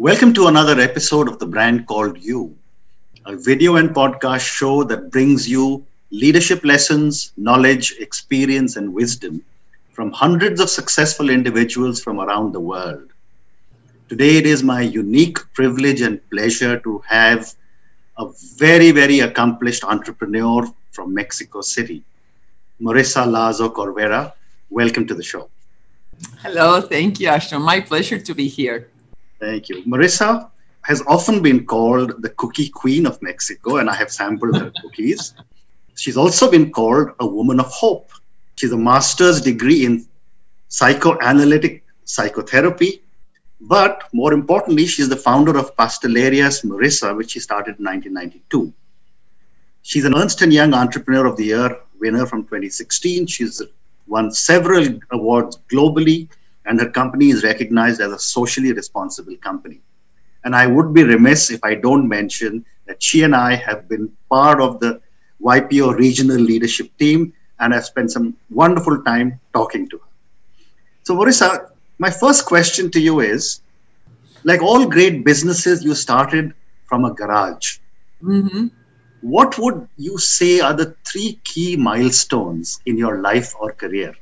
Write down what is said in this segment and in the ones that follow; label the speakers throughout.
Speaker 1: Welcome to another episode of the brand called You, a video and podcast show that brings you leadership lessons, knowledge, experience, and wisdom from hundreds of successful individuals from around the world. Today, it is my unique privilege and pleasure to have a very, very accomplished entrepreneur from Mexico City, Marisa Lazo Corvera. Welcome to the show.
Speaker 2: Hello, thank you, Ashutosh. My pleasure to be here.
Speaker 1: Thank you. Marisa has often been called the cookie queen of Mexico, and I have sampled her cookies. She's also been called a woman of hope. She's a master's degree in psychoanalytic psychotherapy, but more importantly, she's the founder of Pastelerías Marisa, which she started in 1992. She's an Ernst & Young Entrepreneur of the Year winner from 2016. She's won several awards globally, and her company is recognized as a socially responsible company. And I would be remiss if I don't mention that she and I have been part of the YPO regional leadership team and have spent some wonderful time talking to her. So, Marisa, my first question to you is like all great businesses, you started from a garage. Mm-hmm. What would you say are the three key milestones in your life or career?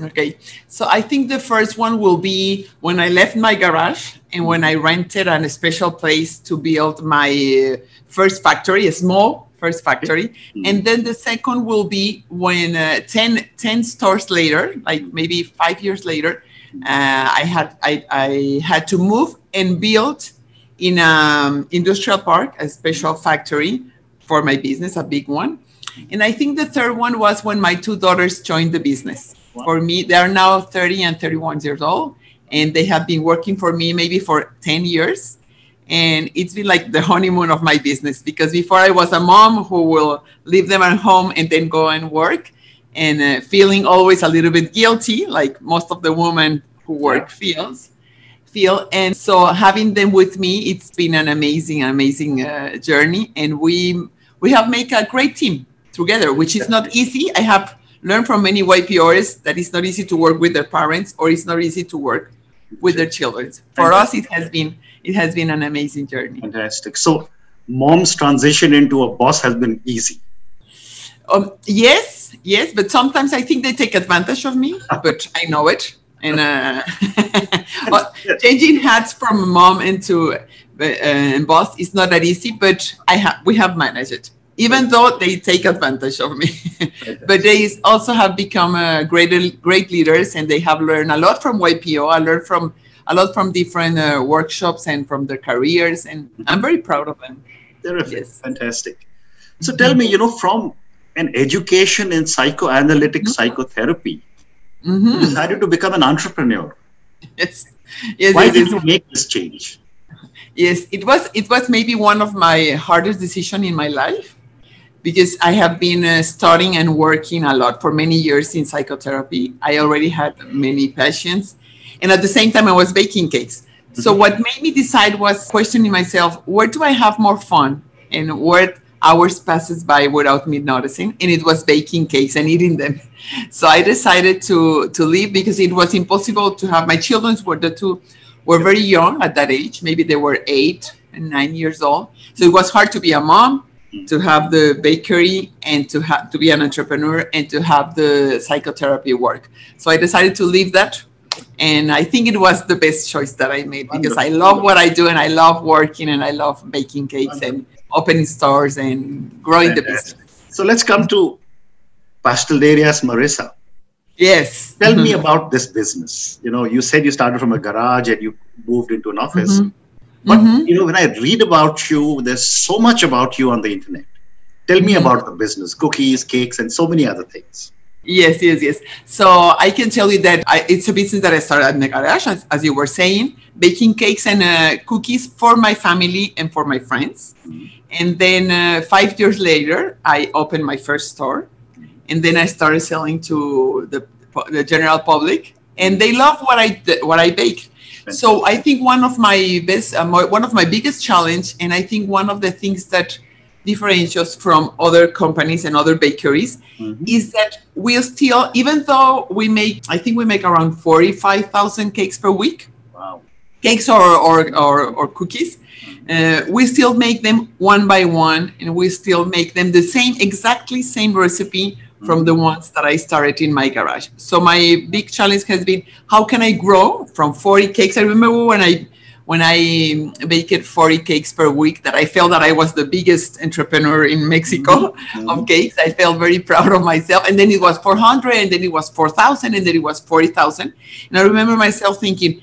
Speaker 2: Okay, so I think the first one will be when I left my garage and when I rented a special place to build my first factory, a small first factory. Mm-hmm. And then the second will be when uh, 10, 10 stores later, like maybe five years later, uh, I had I, I had to move and build in an industrial park a special factory for my business, a big one. And I think the third one was when my two daughters joined the business. Wow. For me, they are now 30 and 31 years old, and they have been working for me maybe for 10 years. And it's been like the honeymoon of my business because before I was a mom who will leave them at home and then go and work and uh, feeling always a little bit guilty, like most of the women who work feels feel. And so having them with me, it's been an amazing, amazing uh, journey. And we we have made a great team together, which is not easy. I have learned from many YPOers that it's not easy to work with their parents or it's not easy to work with their children. For us, it has been it has been an amazing journey.
Speaker 1: Fantastic. So, mom's transition into a boss has been easy.
Speaker 2: Um, yes, yes, but sometimes I think they take advantage of me, but I know it. And uh, changing hats from mom into uh, boss is not that easy, but I have we have managed it. Even though they take advantage of me, but they also have become uh, great great leaders, and they have learned a lot from YPO. I learned from a lot from different uh, workshops and from their careers, and I'm very proud of them.
Speaker 1: Terrific, yes. fantastic. So tell me, you know, from an education in psychoanalytic mm-hmm. psychotherapy, mm-hmm. you decided to become an entrepreneur.
Speaker 2: Yes.
Speaker 1: yes Why yes, did you make this change?
Speaker 2: Yes, it was. It was maybe one of my hardest decision in my life because I have been uh, studying and working a lot for many years in psychotherapy. I already had many patients and at the same time, I was baking cakes. Mm-hmm. So what made me decide was questioning myself, where do I have more fun? And what hours passes by without me noticing? And it was baking cakes and eating them. So I decided to to leave because it was impossible to have my children were the two were very young at that age. Maybe they were eight and nine years old. So it was hard to be a mom, to have the bakery and to have to be an entrepreneur and to have the psychotherapy work. So I decided to leave that and I think it was the best choice that I made because I love what I do and I love working and I love baking cakes and opening stores and growing the business.
Speaker 1: So let's come to Pastelerías Marisa.
Speaker 2: Yes.
Speaker 1: Tell me about this business. You know, you said you started from a garage and you moved into an office. Mm-hmm. But mm-hmm. you know, when I read about you, there's so much about you on the internet. Tell me mm-hmm. about the business, cookies, cakes, and so many other things.
Speaker 2: Yes, yes, yes. So I can tell you that I, it's a business that I started in the garage, as, as you were saying, baking cakes and uh, cookies for my family and for my friends. Mm-hmm. And then uh, five years later, I opened my first store, and then I started selling to the, the general public, and they love what I what I bake. So I think one of my best, uh, one of my biggest challenge, and I think one of the things that differentiates from other companies and other bakeries mm-hmm. is that we still, even though we make, I think we make around 45,000 cakes per week.
Speaker 1: Wow.
Speaker 2: cakes or, or, or, or cookies, uh, we still make them one by one and we still make them the same, exactly same recipe from the ones that I started in my garage. So my big challenge has been how can I grow from 40 cakes? I remember when I when I baked 40 cakes per week that I felt that I was the biggest entrepreneur in Mexico mm-hmm. of cakes. I felt very proud of myself. And then it was 400 and then it was 4,000 and then it was 40,000. And I remember myself thinking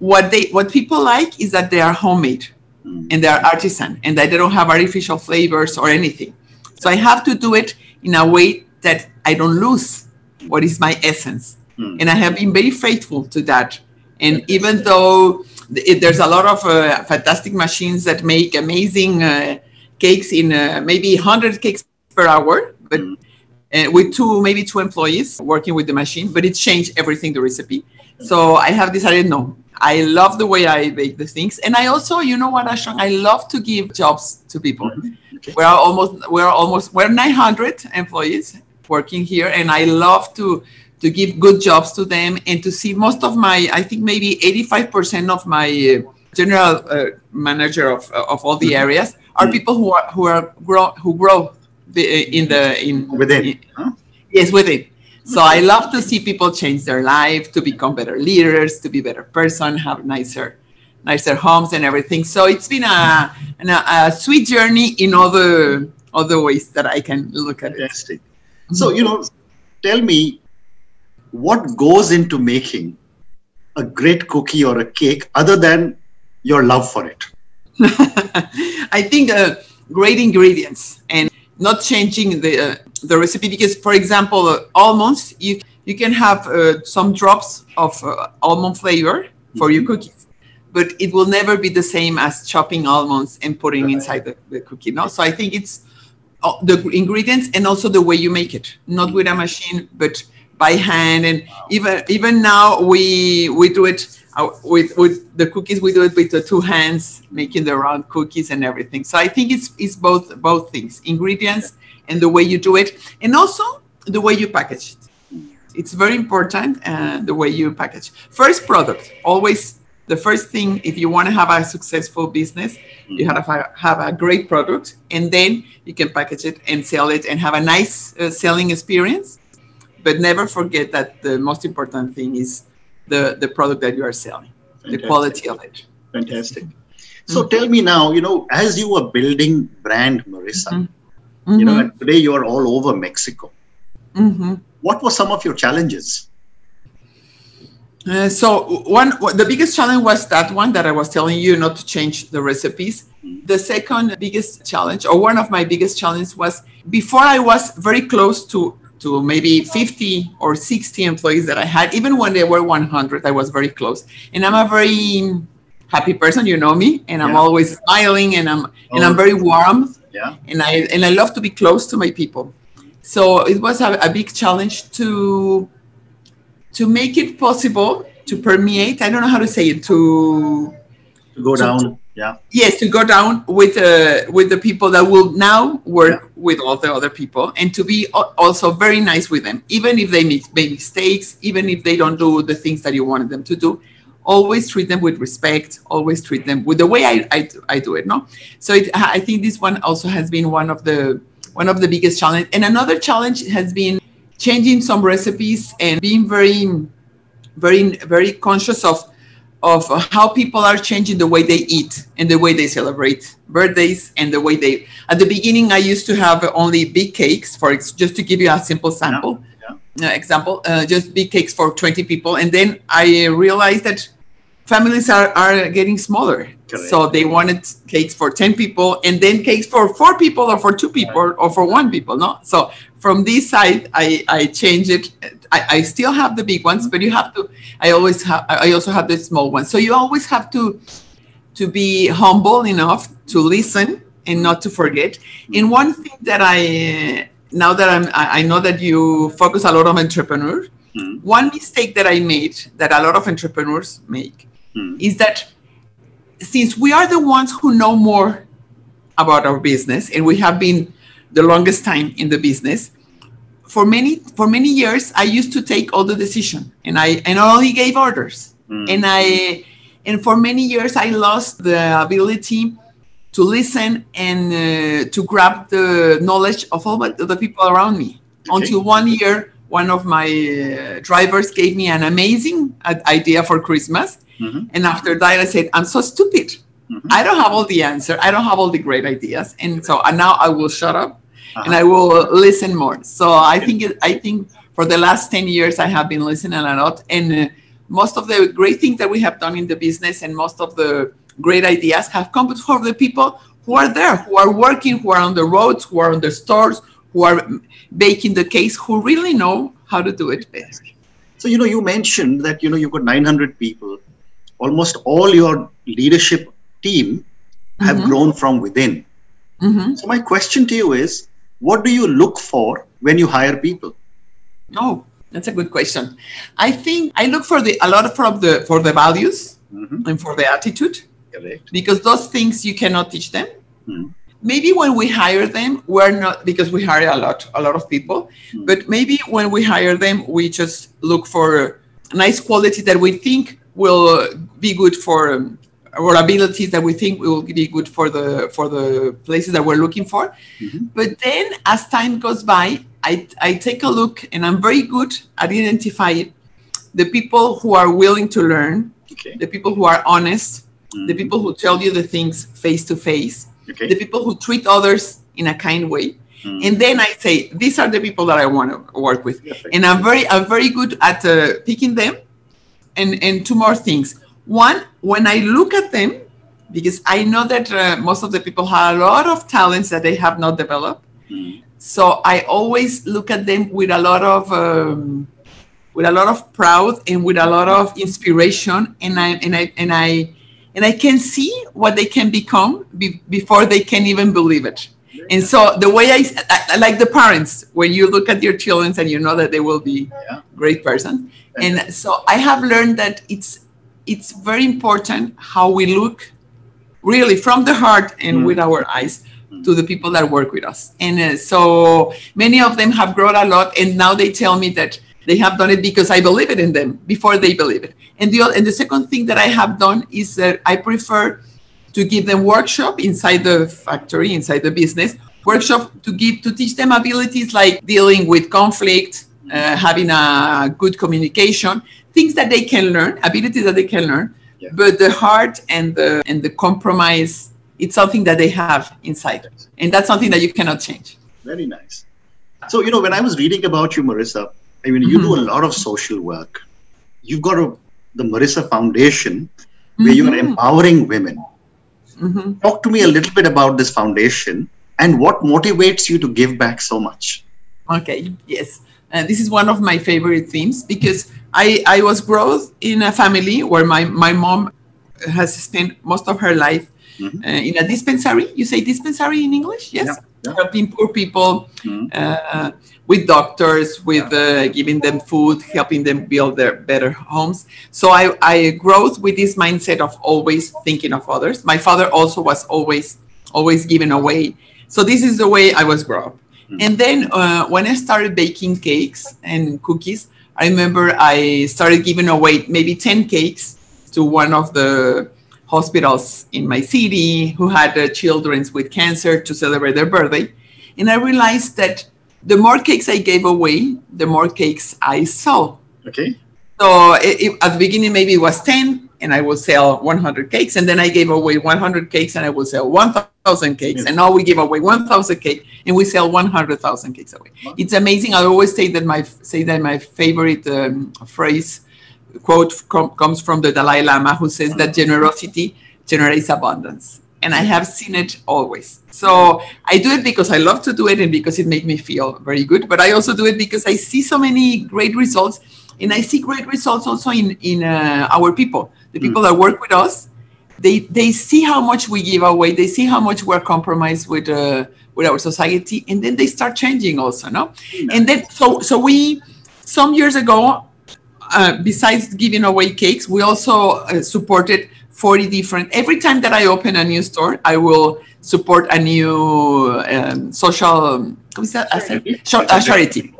Speaker 2: what they what people like is that they are homemade mm-hmm. and they are artisan and that they don't have artificial flavors or anything. So I have to do it in a way that I don't lose what is my essence. Mm. And I have been very faithful to that. And even though there's a lot of uh, fantastic machines that make amazing uh, cakes in uh, maybe 100 cakes per hour, but mm. with two, maybe two employees working with the machine, but it changed everything, the recipe. So I have decided no. I love the way I bake the things, and I also, you know what, Ashutosh, I love to give jobs to people. Mm-hmm. Okay. We're almost, we're almost, we're 900 employees, working here, and I love to to give good jobs to them and to see most of my, I think maybe 85% of my uh, general uh, manager of, of all the mm-hmm. areas are mm-hmm. people who are who are grow who grow the, uh, in the in
Speaker 1: within. In, huh?
Speaker 2: Yes, within. So I love to see people change their life to become better leaders, to be better person, have nicer nicer homes and everything. So it's been a, a, a sweet journey in other other ways that I can look at
Speaker 1: Fantastic. it. So, you know, tell me what goes into making a great cookie or a cake other than your love for it?
Speaker 2: I think uh, great ingredients and not changing the uh, the recipe because, for example, uh, almonds you you can have uh, some drops of uh, almond flavor for mm-hmm. your cookies, but it will never be the same as chopping almonds and putting right. inside the, the cookie. No, so I think it's the ingredients and also the way you make it. Not with a machine but by hand. And even even now we we do it uh, with with the cookies we do it with the two hands making the round cookies and everything. So i think it's it's both both things ingredients and the way you do it and also the way you package it. It's very important uh, the way you package. First product always the first thing if you want to have a successful business you have to have a great product and then you can package it and sell it and have a nice uh, selling experience but never forget that the most important thing is the the product that you are selling Fantastic. the quality of it
Speaker 1: Fantastic. So mm-hmm. tell me now, you know, as you were building brand marisa mm-hmm. you know, mm-hmm. today you are all over Mexico. Mm-hmm. What were some of your challenges?
Speaker 2: Uh, so one, the biggest challenge was that one that I was telling you not to change the recipes. The second biggest challenge, or one of my biggest challenges, was before I was very close to to maybe 50 or 60 employees that I had. Even when they were 100, I was very close. And I'm a very happy person, you know me, and I'm yeah. always smiling, and I'm oh. and I'm very warm.
Speaker 1: Yeah.
Speaker 2: And I and I love to be close to my people. So it was a, a big challenge to to make it possible to permeate i don't know how to say it to
Speaker 1: to go to, down yeah.
Speaker 2: Yes to go down with uh, with the people that will now work yeah. with all the other people and to be also very nice with them. Even if they make, make mistakes even if they don't do the things that you wanted them to do always treat them with respect always treat them with the way i i, I do it no? So it, i think this one also has been one of the one of the biggest challenge. And another challenge has been changing some recipes and being very very very conscious of of how people are changing the way they eat and the way they celebrate birthdays and the way they at the beginning i used to have only big cakes for just to give you a simple sample yeah. Yeah. Uh, example uh, just big cakes for 20 people and then i realized that families are, are getting smaller so they wanted cakes for 10 people and then cakes for four people or for two people right. or for one people no so from this side i i change it I, I still have the big ones but you have to i always have i also have the small ones so you always have to to be humble enough to listen and not to forget and one thing that i now that i'm i know that you focus a lot on entrepreneurs mm-hmm. one mistake that i made that a lot of entrepreneurs make mm-hmm. is that since we are the ones who know more about our business and we have been the longest time in the business for many for many years i used to take all the decision and i and I only gave orders mm. and i And for many years, I lost the ability to listen and uh, to grab the knowledge of all the people around me. Okay. Until one year, one of my uh, drivers gave me an amazing uh, idea for Christmas. Mm-hmm. And after that, I said, I'm so stupid. Mm-hmm. I don't have all the answer. I don't have all the great ideas. And so and now I will shut up uh-huh. and I will listen more. So I think, I think for the last 10 years, I have been listening a lot. And uh, most of the great things that we have done in the business and most of the great ideas have come from the people who are there, who are working, who are on the roads, who are on the stores, who are making the case, who really know how to do it best.
Speaker 1: So, you know, you mentioned that, you know, you've got 900 people. Almost all your leadership team have mm-hmm. grown from within. Mm-hmm. So, my question to you is what do you look for when you hire people?
Speaker 2: Oh, that's a good question. I think I look for the a lot of from the for the values mm-hmm. and for the attitude. Correct. Because those things you cannot teach them. Mm. Maybe when we hire them, we're not because we hire a lot, a lot of people. Mm. But maybe when we hire them, we just look for nice quality that we think will be good for um, our abilities that we think will be good for the for the places that we're looking for. Mm-hmm. But then, as time goes by, I, I take a look and I'm very good at identifying the people who are willing to learn, okay. the people who are honest, mm. the people who tell you the things face to face, the people who treat others in a kind way. Mm. And then I say, these are the people that I want to work with. Yeah, and I'm very, I'm very good at uh, picking them. And, and two more things. One, when I look at them, because I know that uh, most of the people have a lot of talents that they have not developed. Mm. So I always look at them with a lot of um, with a lot of proud and with a lot of inspiration, and I and I and I and I can see what they can become be, before they can even believe it. And so the way I, I, like the parents, when you look at your children and you know that they will be yeah. great person. And so I have learned that it's it's very important how we look really from the heart and mm. with our eyes to the people that work with us. And uh, so many of them have grown a lot, and now they tell me that they have done it because I believe it in them before they believe it. And the and the second thing that I have done is that I prefer to give them workshop inside the factory, inside the business, workshop to give to teach them abilities like dealing with conflict, uh, having a good communication, things that they can learn, abilities that they can learn. Yeah. But the heart and the and the compromise it's something that they have inside and that's something that you cannot change
Speaker 1: very nice so you know when i was reading about you marisa i mean you mm-hmm. do a lot of social work you've got a, the marisa foundation where mm-hmm. you are mm-hmm. empowering women mm-hmm. talk to me a little bit about this foundation and what motivates you to give back so much
Speaker 2: okay yes uh, this is one of my favorite themes because I, I was brought in a family where my, my mom has spent most of her life mm-hmm. uh, in a dispensary. You say dispensary in English? Yes. Yeah. Yeah. Helping poor people mm-hmm. uh, with doctors, with uh, giving them food, helping them build their better homes. So I, I grew with this mindset of always thinking of others. My father also was always, always giving away. So this is the way I was brought up. Mm-hmm. And then uh, when I started baking cakes and cookies, I remember I started giving away maybe 10 cakes to one of the hospitals in my city who had uh, children with cancer to celebrate their birthday. And I realized that the more cakes I gave away, the more cakes I sold.
Speaker 1: Okay.
Speaker 2: So it, it, at the beginning, maybe it was 10 and I will sell 100 cakes. And then I gave away 100 cakes and I will sell 1,000 cakes. Yes. And now we give away 1,000 cakes and we sell 100,000 cakes away. Wow. It's amazing. I always say that my, say that my favorite um, phrase quote com- comes from the Dalai Lama, who says that generosity generates abundance. And I have seen it always. So I do it because I love to do it and because it makes me feel very good. But I also do it because I see so many great results. And I see great results also in, in uh, our people, the people mm. that work with us. They, they see how much we give away. They see how much we're compromised with uh, with our society, and then they start changing also, no? Mm. And then so so we some years ago uh, besides giving away cakes, we also uh, supported 40 different. Every time that I open a new store, I will support a new um, social charity. Uh, charity.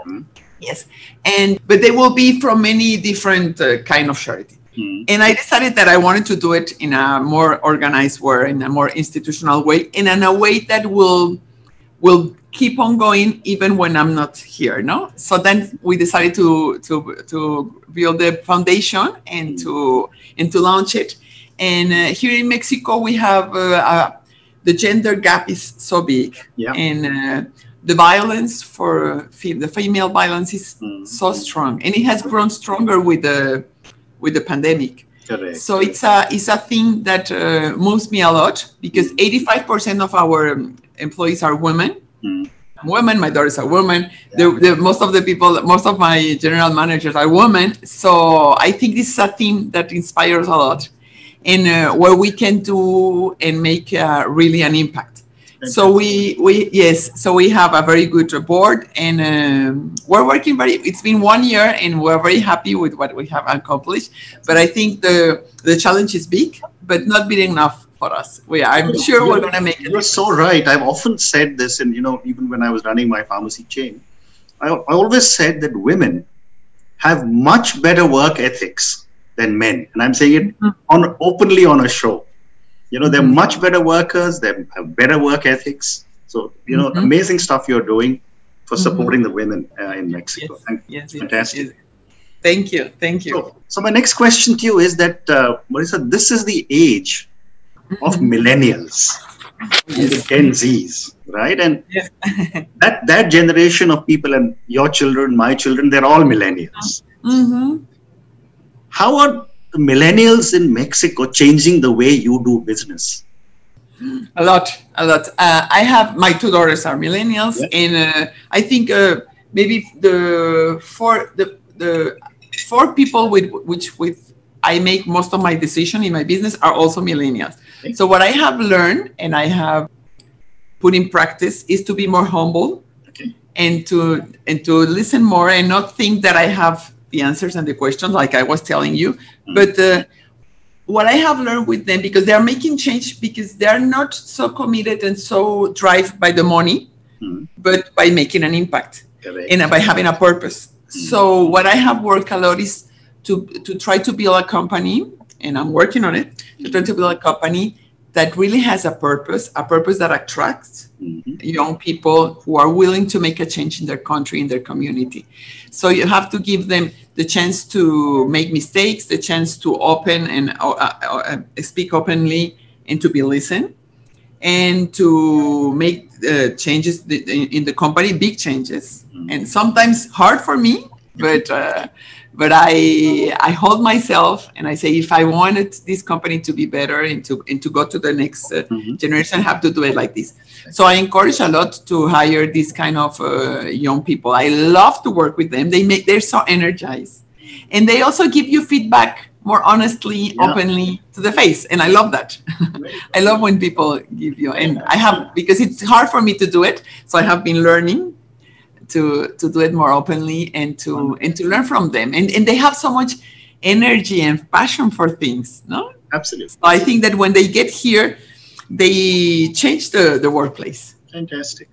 Speaker 2: Yes, and but they will be from many different uh, kind of charity.
Speaker 1: Mm.
Speaker 2: And I decided that I wanted to do it in a more organized way, in a more institutional way, and in a way that will will keep on going even when I'm not here. No, so then we decided to to to build the foundation and to and to launch it. And uh, here in Mexico, we have uh, uh, the gender gap is so big,
Speaker 1: Yeah.
Speaker 2: and uh, the violence for the female violence is
Speaker 1: Mm.
Speaker 2: so strong, and it has grown stronger with the with the pandemic.
Speaker 1: Correct.
Speaker 2: So it's a it's a thing that uh, moves me a lot because 85% of our um, employees are women.
Speaker 1: Mm.
Speaker 2: Women. My daughters are women. The, the, most of the people, most of my general managers are women. So I think this is a theme that inspires a lot, and uh, where we can do and make uh, really an impact. So we we yes, so we have a very good board, and um, we're working very. It's been one year, and we're very happy with what we have accomplished. But I think the the challenge is big, but not big enough for us. We I'm sure we're gonna make it.
Speaker 1: You're so right. I've often said this, and you know, even when I was running my pharmacy chain, I, I always said that women have much better work ethics than men, and I'm saying it
Speaker 2: Mhm.
Speaker 1: on openly on a show. You know, they're
Speaker 2: Mhm.
Speaker 1: much better workers. They have better work ethics. So you know,
Speaker 2: Mhm.
Speaker 1: amazing stuff you're doing for
Speaker 2: Mhm.
Speaker 1: supporting the women uh, in Mexico.
Speaker 2: Yes.
Speaker 1: Thank-
Speaker 2: Yes, yes,
Speaker 1: Fantastic.
Speaker 2: yes. Thank you, thank you.
Speaker 1: So, so my next question to you is that, uh, Marisa, this is the age of
Speaker 2: Mhm.
Speaker 1: millennials, the Gen Zs, right? And that that generation of people and your children, my children, they're all millennials.
Speaker 2: Mhm.
Speaker 1: How are millennials in Mexico changing the way you do business?
Speaker 2: A lot, a lot. Uh, I have my two daughters are millennials,
Speaker 1: Yeah.
Speaker 2: and uh, I think uh, maybe the four the the four people with which with I make most of my decision in my business are also millennials.
Speaker 1: Okay.
Speaker 2: So what I have learned and I have put in practice is to be more humble
Speaker 1: Okay.
Speaker 2: and to and to listen more and not think that I have the answers and the questions like I was telling you,
Speaker 1: Mm.
Speaker 2: but. Uh, what I have learned with them because they are making change because they are not so committed and so drive by the money,
Speaker 1: Mhm.
Speaker 2: but by making an impact
Speaker 1: Correct.
Speaker 2: and by having a purpose. So what I have worked a lot is to to try to build a company, and I'm working on it to try to build a company that really has a purpose, a purpose that attracts
Speaker 1: Mhm.
Speaker 2: young people who are willing to make a change in their country, in their community. So you have to give them the chance to make mistakes, the chance to open and uh, uh, uh, speak openly and to be listened, and to make uh, changes in the company, big changes,
Speaker 1: Mhm.
Speaker 2: and sometimes hard for me, but. But I I hold myself and I say if I wanted this company to be better and to and to go to the next uh,
Speaker 1: Mhm.
Speaker 2: generation, I have to do it like this. So I encourage a lot to hire these kind of uh, young people. I love to work with them. They make they're so energized, and they also give you feedback more honestly,
Speaker 1: Yeah.
Speaker 2: openly to the face, and I love that. I love when people give you, and I have because it's hard for me to do it. So I have been learning to to do it more openly and to and to learn from them, and and they have so much energy and passion for things. No,
Speaker 1: Absolutely.
Speaker 2: so I think that when they get here, they change the, the workplace.
Speaker 1: Fantastic.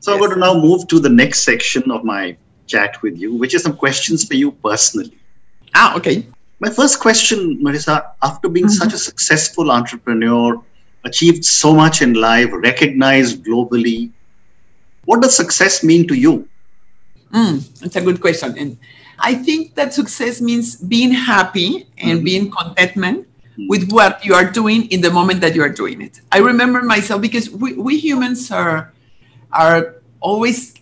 Speaker 1: So I'm going to now move to the next section of my chat with you, which is some questions for you personally.
Speaker 2: Ah, okay.
Speaker 1: My first question, Marisa, after being
Speaker 2: Mhm.
Speaker 1: such a successful entrepreneur, achieved so much in life, recognized globally, what does success mean to you?
Speaker 2: Mm, that's a good question. And I think that success means being happy and
Speaker 1: Mhm.
Speaker 2: being contentment
Speaker 1: Mhm.
Speaker 2: with what you are doing in the moment that you are doing it. I remember myself because we, we humans are are always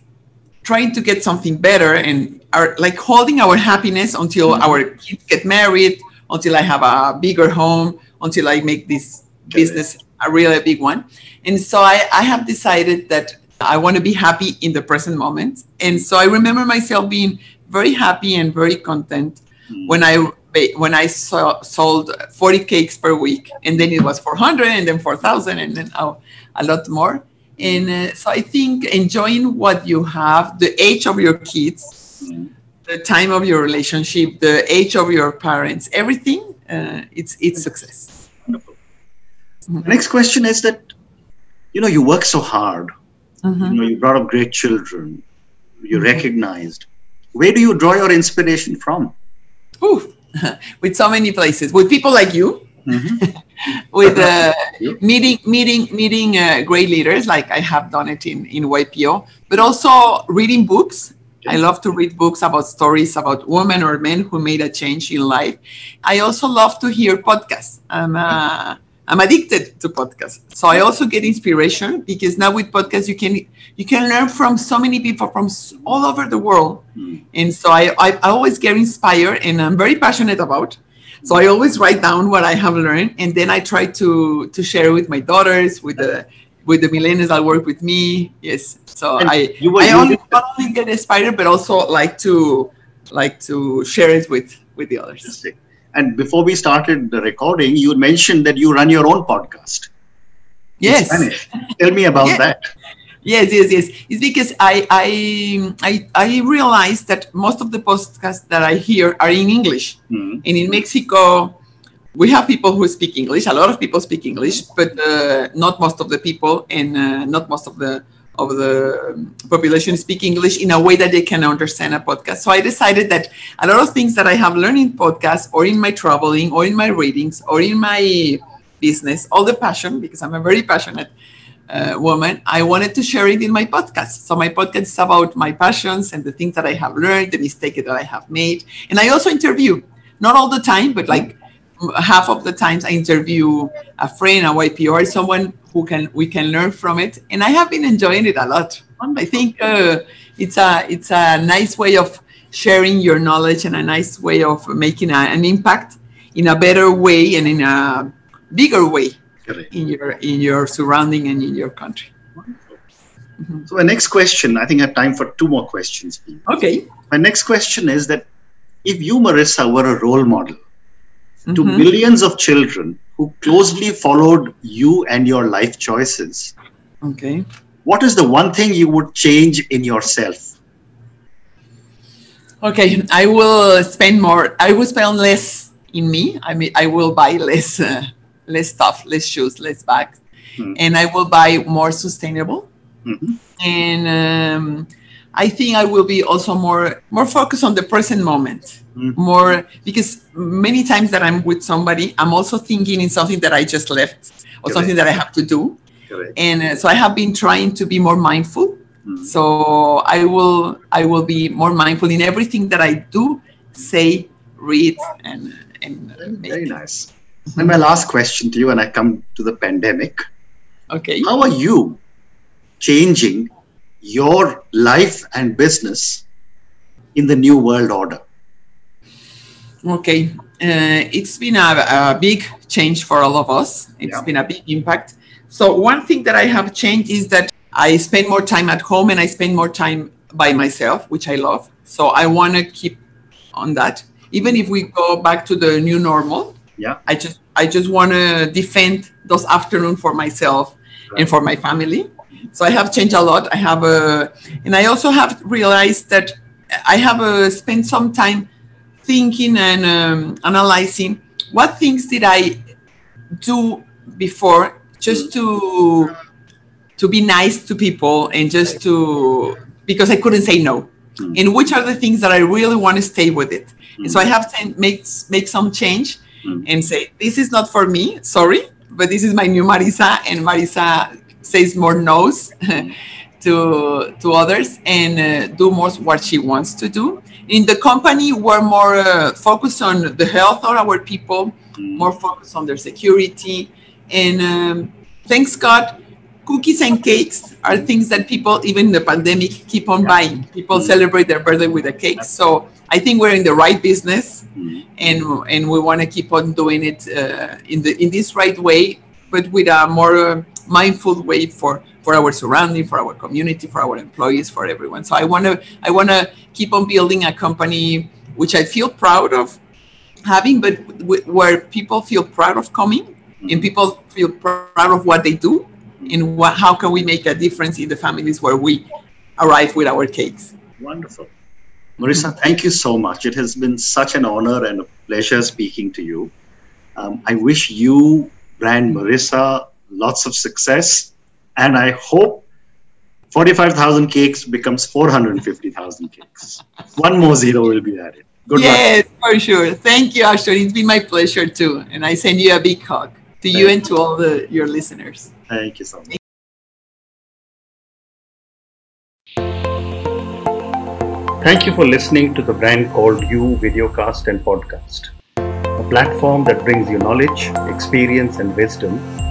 Speaker 2: trying to get something better and are like holding our happiness until
Speaker 1: Mhm.
Speaker 2: our kids get married, until I have a bigger home, until I make this business a really big one. And so I, I have decided that I want to be happy in the present moment. And so I remember myself being very happy and very content
Speaker 1: Mm.
Speaker 2: when I when I saw, sold 40 cakes per week, and then it was 400, and then 4,000, and then oh, a lot more. And uh, so I think enjoying what you have, the age of your kids,
Speaker 1: Mm.
Speaker 2: the time of your relationship, the age of your parents, everything, uh, it's it's success.
Speaker 1: Wonderful. The next question is that, you know, you work so hard.
Speaker 2: Mhm.
Speaker 1: You know, you brought up great children. You're
Speaker 2: Mhm.
Speaker 1: recognized. Where do you draw your inspiration from?
Speaker 2: Ooh, with so many places, with people like you,
Speaker 1: Mhm.
Speaker 2: with uh, meeting meeting meeting uh, great leaders like I have done it in in YPO, but also reading books. I love to read books about stories about women or men who made a change in life. I also love to hear podcasts. I'm uh, I'm addicted to podcasts, so I also get inspiration because now with podcasts you can you can learn from so many people from all over the world,
Speaker 1: Mm.
Speaker 2: and so I, I I always get inspired, and I'm very passionate about. So I always write down what I have learned, and then I try to to share with my daughters, with the with the millennials that work with me. Yes. So
Speaker 1: And
Speaker 2: I I only, not only get inspired, but also like to like to share it with with the others.
Speaker 1: And before we started the recording, you mentioned that you run your own podcast.
Speaker 2: Yes.
Speaker 1: Spanish. Tell me about
Speaker 2: Yeah.
Speaker 1: that.
Speaker 2: Yes, yes, yes. It's because I I I I realized that most of the podcasts that I hear are in English.
Speaker 1: Mm.
Speaker 2: And in Mexico, we have people who speak English. A lot of people speak English, but uh, not most of the people, and uh, not most of the of the population speak English in a way that they can understand a podcast. So I decided that a lot of things that I have learned in podcasts, or in my traveling, or in my readings, or in my business, all the passion, because I'm a very passionate uh, woman, I wanted to share it in my podcast. So my podcast is about my passions and the things that I have learned, the mistake that I have made, and I also interview. Not all the time, but like half of the times I interview a friend, a YPO, someone who can we can learn from it, and I have been enjoying it a lot. I think uh, it's a it's a nice way of sharing your knowledge and a nice way of making a, an impact in a better way and in a bigger way in your in your surrounding and in your country.
Speaker 1: So, my next question I think I have time for two more questions.
Speaker 2: Okay.
Speaker 1: My next question is that if you, Marisa, were a role model to
Speaker 2: Mhm.
Speaker 1: millions of children who closely followed you and your life choices,
Speaker 2: Okay.
Speaker 1: what is the one thing you would change in yourself?
Speaker 2: Okay. I will spend more. I will spend less in me. I mean, I will buy less, uh, less stuff, less shoes, less bags,
Speaker 1: Hmm.
Speaker 2: and I will buy more sustainable.
Speaker 1: Mhm.
Speaker 2: And um, I think I will be also more more focused on the present moment.
Speaker 1: Mm.
Speaker 2: More because many times that I'm with somebody, I'm also thinking in something that I just left or something that I have to do.
Speaker 1: Correct.
Speaker 2: and uh, so i have been trying to be more mindful
Speaker 1: Mm.
Speaker 2: so i will i will be more mindful in everything that i do say read and and make.
Speaker 1: very nice. And my last question to you, and I come to the pandemic.
Speaker 2: okay
Speaker 1: How are you changing your life and business in the new world order?
Speaker 2: okay uh, it's been a, a big change for all of us It's
Speaker 1: Yeah.
Speaker 2: been a big impact so one thing that i have changed is that i spend more time at home and i spend more time by myself which i love so i want to keep on that even if we go back to the new normal
Speaker 1: Yeah.
Speaker 2: i just i just want to defend those afternoon for myself and for my family so i have changed a lot i have a and i also have realized that i have uh, spent some time thinking and um, analyzing what things did i do before just to to be nice to people and just to because i couldn't say no
Speaker 1: Mm.
Speaker 2: and which are the things that i really want to stay with it and so i have to make make some change
Speaker 1: Mm.
Speaker 2: and say this is not for me sorry but this is my new marisa and marisa says more no's to to others and uh, do more what she wants to do in the company we're more uh, focused on the health of our people
Speaker 1: Mm.
Speaker 2: more focused on their security and um, thanks god cookies and cakes are things that people even in the pandemic keep on
Speaker 1: Yeah.
Speaker 2: buying people
Speaker 1: Mm.
Speaker 2: celebrate their birthday with a cake so i think we're in the right business
Speaker 1: Mm.
Speaker 2: and and we want to keep on doing it uh, in the in this right way but with a more uh, mindful way for for our surrounding for our community for our employees for everyone so i want to i want to keep on building a company which i feel proud of having but w- where people feel proud of coming and people feel proud of what they do and what, how can we make a difference in the families where we arrive with our cakes
Speaker 1: Wonderful. Marisa, thank you so much. It has been such an honor and a pleasure speaking to you. Um, I wish you, brand Marisa, lots of success. And I hope 45,000 cakes becomes 450,000 cakes. One more zero will be added.
Speaker 3: Good
Speaker 2: yes,
Speaker 3: luck.
Speaker 2: for sure. Thank you, Ashutosh. It's been my pleasure too. And I send you a big hug to you and to all the your listeners.
Speaker 3: Thank you so much.
Speaker 1: Thank you for listening to the brand called You videocast and podcast, a platform that brings you knowledge, experience, and wisdom